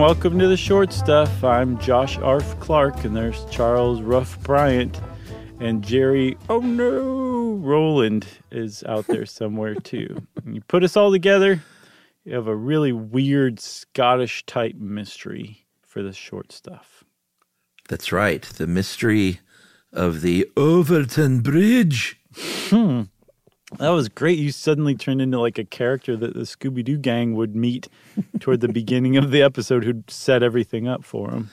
and welcome to the short stuff. I'm Josh Arf Clark, and there's Charles Ruff Bryant, and Jerry. Oh no, Roland is out there somewhere too. And you put us all together, you have a really weird Scottish type mystery for the short stuff. That's right, the mystery of the Overtoun Bridge. Hmm. That was great. You suddenly turned into like a character that the Scooby Doo gang would meet toward the beginning of the episode who'd set everything up for them.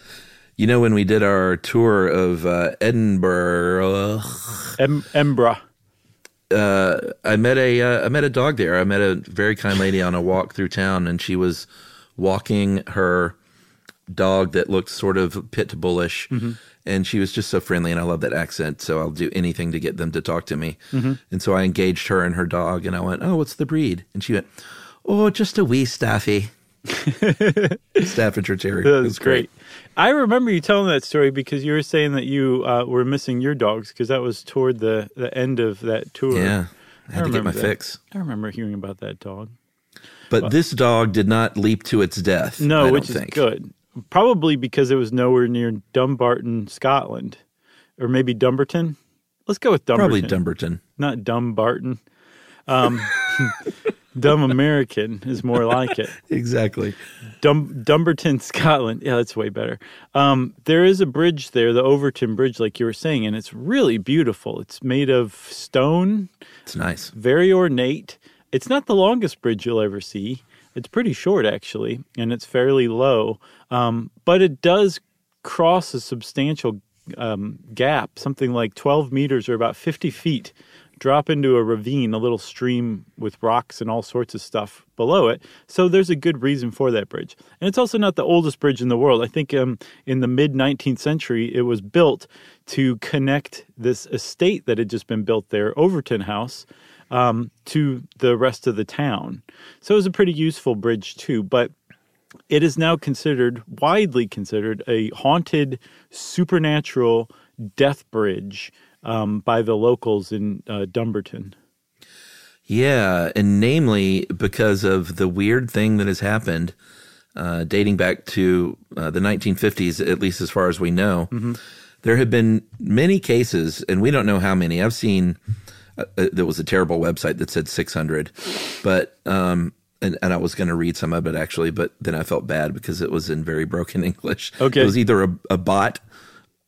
You know, when we did our tour of uh, Edinburgh, em- Embra. Uh, I met a uh, I met a dog there. I met a very kind lady on a walk through town, and she was walking her dog that looked sort of pit bullish. Mm-hmm and she was just so friendly and i love that accent so i'll do anything to get them to talk to me mm-hmm. and so i engaged her and her dog and i went oh what's the breed and she went oh just a wee staffy staffordshire terrier that was great. great. i remember you telling that story because you were saying that you uh, were missing your dogs because that was toward the, the end of that tour yeah i had I to get my that. fix i remember hearing about that dog but well, this dog did not leap to its death. No, which think. is good probably because it was nowhere near Dumbarton, Scotland, or maybe Dumbarton. Let's go with Dumbarton. Probably Dumbarton, not Dumbarton. Um, Dumb American is more like it. exactly. Dum- Dumbarton, Scotland. Yeah, that's way better. Um, there is a bridge there, the Overtoun Bridge, like you were saying, and it's really beautiful. It's made of stone. It's nice. Very ornate. It's not the longest bridge you'll ever see. It's pretty short, actually, and it's fairly low. Um, but it does cross a substantial um, gap, something like 12 meters or about 50 feet, drop into a ravine, a little stream with rocks and all sorts of stuff below it. So there's a good reason for that bridge. And it's also not the oldest bridge in the world. I think um, in the mid 19th century, it was built to connect this estate that had just been built there, Overtoun House. Um, to the rest of the town. So it was a pretty useful bridge, too. But it is now considered, widely considered, a haunted supernatural death bridge um, by the locals in uh, Dumbarton. Yeah, and namely because of the weird thing that has happened uh, dating back to uh, the 1950s, at least as far as we know. Mm-hmm. There have been many cases, and we don't know how many. I've seen uh, uh there was a terrible website that said 600, but um, and, and I was going to read some of it actually, but then I felt bad because it was in very broken English. Okay. It was either a, a bot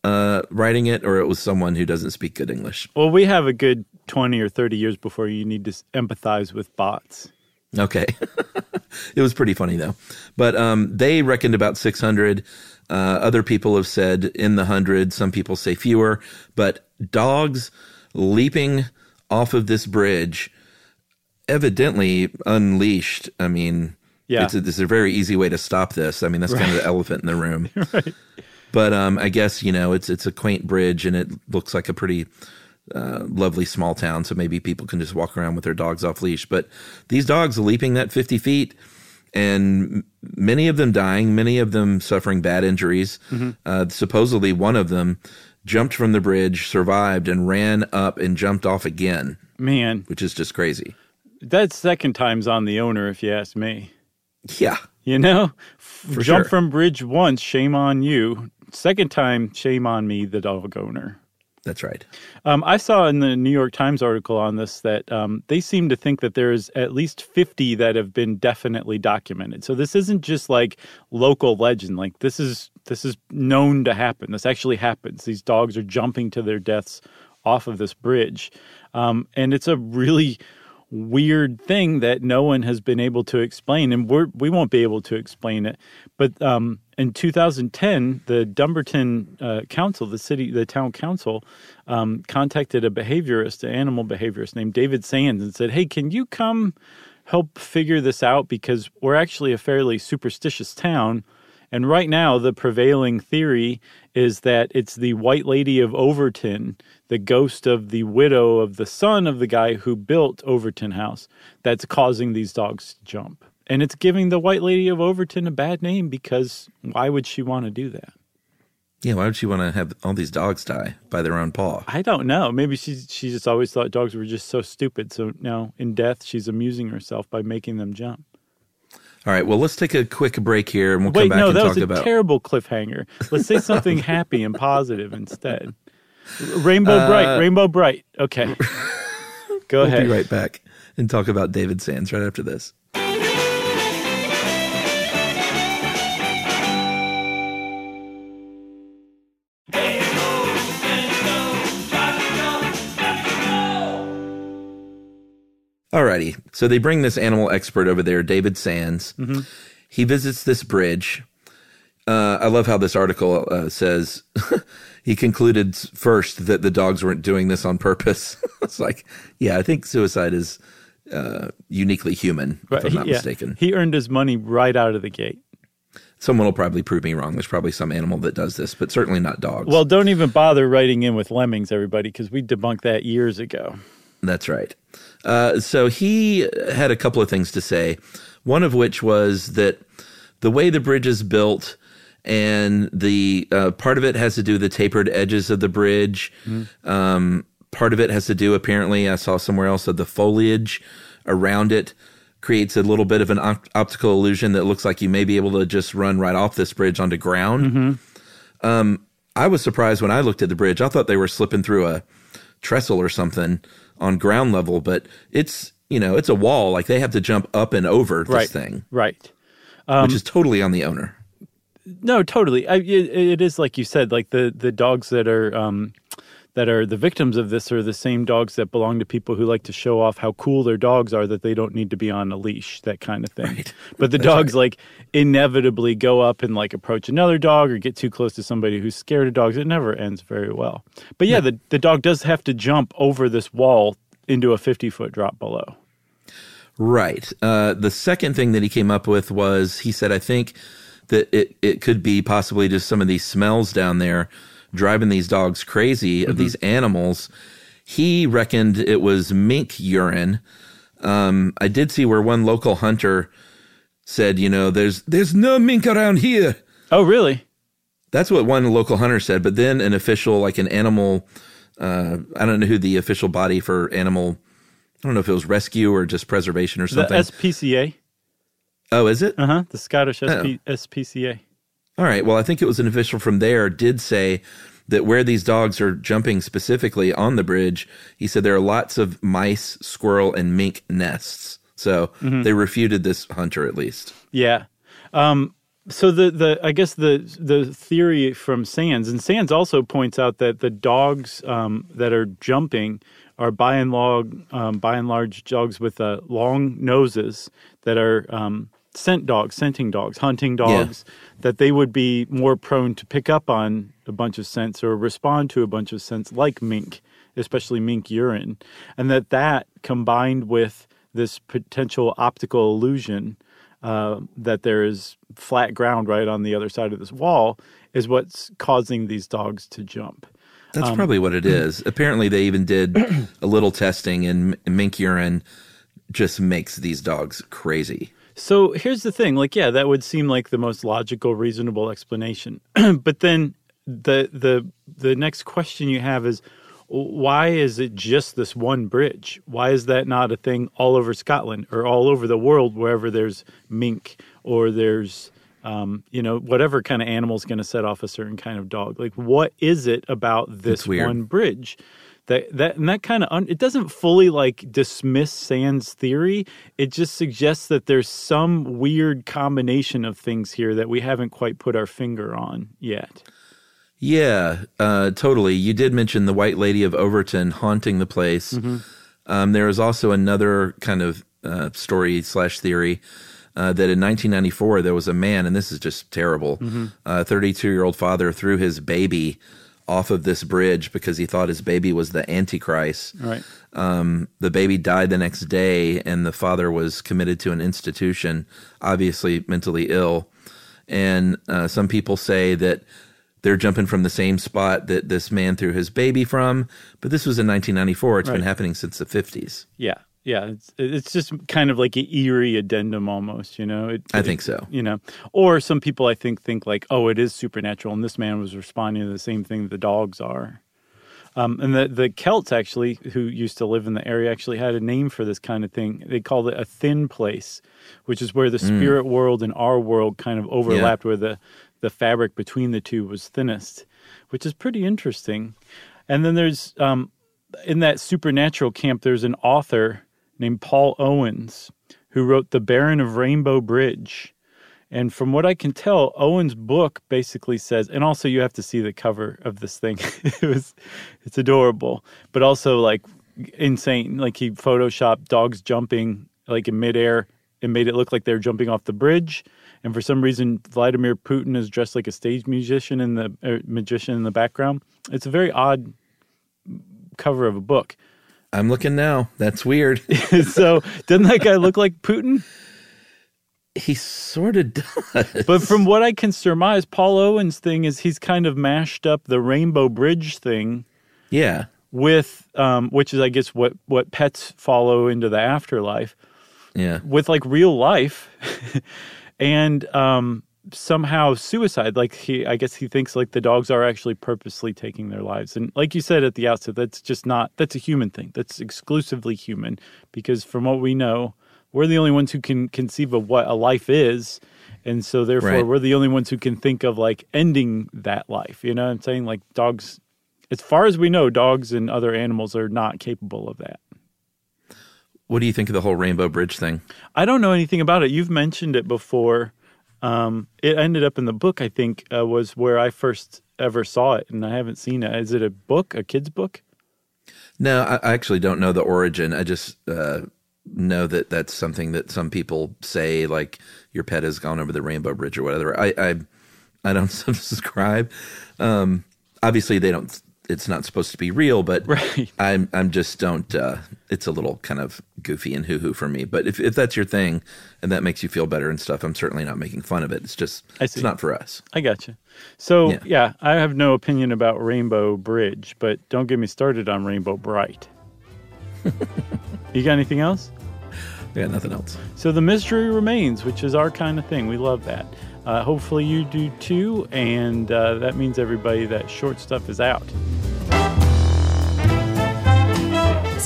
uh, writing it or it was someone who doesn't speak good English. Well, we have a good 20 or 30 years before you need to empathize with bots. Okay. it was pretty funny though. But um, they reckoned about 600. Uh, other people have said in the hundreds. Some people say fewer. But dogs leaping off of this bridge evidently unleashed. I mean, yeah, it's a, it's a very easy way to stop this. I mean, that's right. kind of the elephant in the room. right. But um, I guess you know it's it's a quaint bridge and it looks like a pretty uh, lovely small town. So maybe people can just walk around with their dogs off leash. But these dogs leaping that fifty feet, and many of them dying, many of them suffering bad injuries. Mm-hmm. Uh, supposedly, one of them jumped from the bridge, survived, and ran up and jumped off again. Man, which is just crazy. That second time's on the owner, if you ask me. Yeah. You know, For jump sure. from bridge once, shame on you. Second time, shame on me, the dog owner. That's right. Um, I saw in the New York Times article on this that um, they seem to think that there's at least 50 that have been definitely documented. So this isn't just like local legend. Like this is this is known to happen. This actually happens. These dogs are jumping to their deaths off of this bridge, um, and it's a really weird thing that no one has been able to explain, and we're, we won't be able to explain it. But um, in 2010, the Dumbarton uh, Council, the city, the town council, um, contacted a behaviorist, an animal behaviorist named David Sands, and said, "Hey, can you come help figure this out? Because we're actually a fairly superstitious town." And right now, the prevailing theory is that it's the White Lady of Overtoun, the ghost of the widow of the son of the guy who built Overtoun House, that's causing these dogs to jump. And it's giving the White Lady of Overtoun a bad name because why would she want to do that? Yeah, why would she want to have all these dogs die by their own paw? I don't know. Maybe she she just always thought dogs were just so stupid. So now in death, she's amusing herself by making them jump. All right. Well, let's take a quick break here, and we'll Wait, come back no, and that was a terrible cliffhanger. Let's say something happy and positive instead. Rainbow uh, Brite, Rainbow Brite. Okay. Go ahead. we'll ahead. be right back and talk about David Sands right after this. Alrighty, so they bring this animal expert over there, David Sands. He visits this bridge. Uh, I love how this article uh, says he concluded first that the dogs weren't doing this on purpose. it's like, yeah, I think suicide is uh, uniquely human, if I'm not yeah, mistaken. He earned his money right out of the gate. Someone will probably prove me wrong. There's probably some animal that does this, but certainly not dogs. Well, don't even bother writing in with lemmings, everybody, because we debunked that years ago. That's right. Uh, so he had a couple of things to say. One of which was that the way the bridge is built, and the uh, part of it has to do with the tapered edges of the bridge. Um, part of it has to do, apparently, I saw somewhere else, of the foliage around it creates a little bit of an op- optical illusion that looks like you may be able to just run right off this bridge onto ground. Um, I was surprised when I looked at the bridge. I thought they were slipping through a trestle or something on ground level, but it's you know it's a wall. Like they have to jump up and over this Right. thing, Right. which is totally on the owner. No, totally. I, it, it is like you said. Like the the dogs that are um, that are the victims of this are the same dogs that belong to people who like to show off how cool their dogs are. That they don't need to be on a leash, that kind of thing. Right. But the dogs like inevitably go up and like approach another dog or get too close to somebody who's scared of dogs. It never ends very well. But yeah, the the dog does have to jump over this wall into a fifty foot drop below. Right. Uh, the second thing that he came up with was he said, I think that it, it could be possibly just some of these smells down there driving these dogs crazy of these animals. He reckoned it was mink urine. Um, I did see where one local hunter said, you know, there's there's no mink around here. Oh, really? That's what one local hunter said. But then an official, like an animal, uh, I don't know who the official body for animal, I don't know if it was rescue or just preservation or something. The. SPCA. oh, is it? Uh huh. The Scottish Oh. SP, SPCA. All right. Well, I think it was an official from there did say that where these dogs are jumping specifically on the bridge, he said there are lots of mice, squirrel, and mink nests. So they refuted this hunter at least. Yeah. Um, so the, the I guess the the theory from Sands and Sands also points out that the dogs um, that are jumping are by and large um, by and large dogs with uh, long noses that are um, scent dogs, scenting dogs, hunting dogs. That they would be more prone to pick up on a bunch of scents or respond to a bunch of scents like mink, especially mink urine, and that that combined with this potential optical illusion uh, that there is flat ground right on the other side of this wall is what's causing these dogs to jump. That's probably what it is. Apparently, they even did a little testing, and mink urine just makes these dogs crazy. So here's the thing like, yeah, that would seem like the most logical, reasonable explanation. but then the, the, the next question you have is why is it just this one bridge? Why is that not a thing all over Scotland or all over the world, wherever there's mink or there's, um, you know, whatever kind of animal is going to set off a certain kind of dog? Like, what is it about this one bridge? That, that and that kind of un, it doesn't fully like dismiss Sand's theory. It just suggests that there's some weird combination of things here that we haven't quite put our finger on yet. Yeah, uh, totally. You did mention the White Lady of Overtoun haunting the place. Um, there is also another kind of uh, story slash theory uh, that in 1994 there was a man, and this is just terrible. A 32 year old father threw his baby off of this bridge because he thought his baby was the Antichrist. Right. Um, the baby died the next day, and the father was committed to an institution, obviously mentally ill. And uh, some people say that they're jumping from the same spot that this man threw his baby from, but this was in 1994. It's been happening since the 50s. Yeah. Yeah. It's it's just kind of like an eerie addendum almost, you know. It, I think so. You know, or some people I think think like, oh, it is supernatural, and this man was responding to the same thing the dogs are. Um, and the, the Celts actually, who used to live in the area, actually had a name for this kind of thing. They called it a thin place, which is where the spirit world and our world kind of overlapped, where the, the fabric between the two was thinnest, which is pretty interesting. And then there's um, in that supernatural camp, there's an author named Paul Owens who wrote The Baron of Rainbow Bridge. And from what I can tell, Owen's book basically says, and also you have to see the cover of this thing. it was, it's adorable, but also like insane. Like he photoshopped dogs jumping like in midair and made it look like they're jumping off the bridge. And for some reason, Vladimir Putin is dressed like a stage musician in the uh, magician in the background. It's a very odd cover of a book. I'm looking now. That's weird. so doesn't that guy look like Putin? he sort of does. But from what I can surmise, Paul Owens' thing is he's kind of mashed up the Rainbow Bridge thing yeah, with, um, which is I guess what what pets follow into the afterlife yeah. with like real life, and um, somehow suicide. Like he, I guess he thinks like the dogs are actually purposely taking their lives, and like you said at the outset, that's just not that's a human thing. That's exclusively human because from what we know, we're the only ones who can conceive of what a life is. And so therefore Right. we're the only ones who can think of like ending that life. You know what I'm saying? Like dogs as far as we know, dogs and other animals are not capable of that. What do you think of the whole Rainbow Bridge thing? I don't know anything about it. You've mentioned it before. Um, it ended up in the book, I think, uh, was where I first ever saw it, and I haven't seen it. Is it a book, a kid's book? No, I, I actually don't know the origin. I just uh, know that that's something that some people say, like your pet has gone over the Rainbow Bridge or whatever. I I, I don't subscribe. Um, obviously, they don't. It's not supposed to be real, but Right. I'm I'm just don't. Uh, it's a little kind of goofy and hoo hoo for me. But if if that's your thing and that makes you feel better and stuff, I'm certainly not making fun of it. It's just it's not for us. I gotcha. So, Yeah. yeah. I have no opinion about Rainbow Bridge, but don't get me started on Rainbow Brite. you got anything else? Yeah, nothing else. So the mystery remains, which is our kind of thing. We love that. Uh, hopefully you do too, and uh, that means everybody that short stuff is out.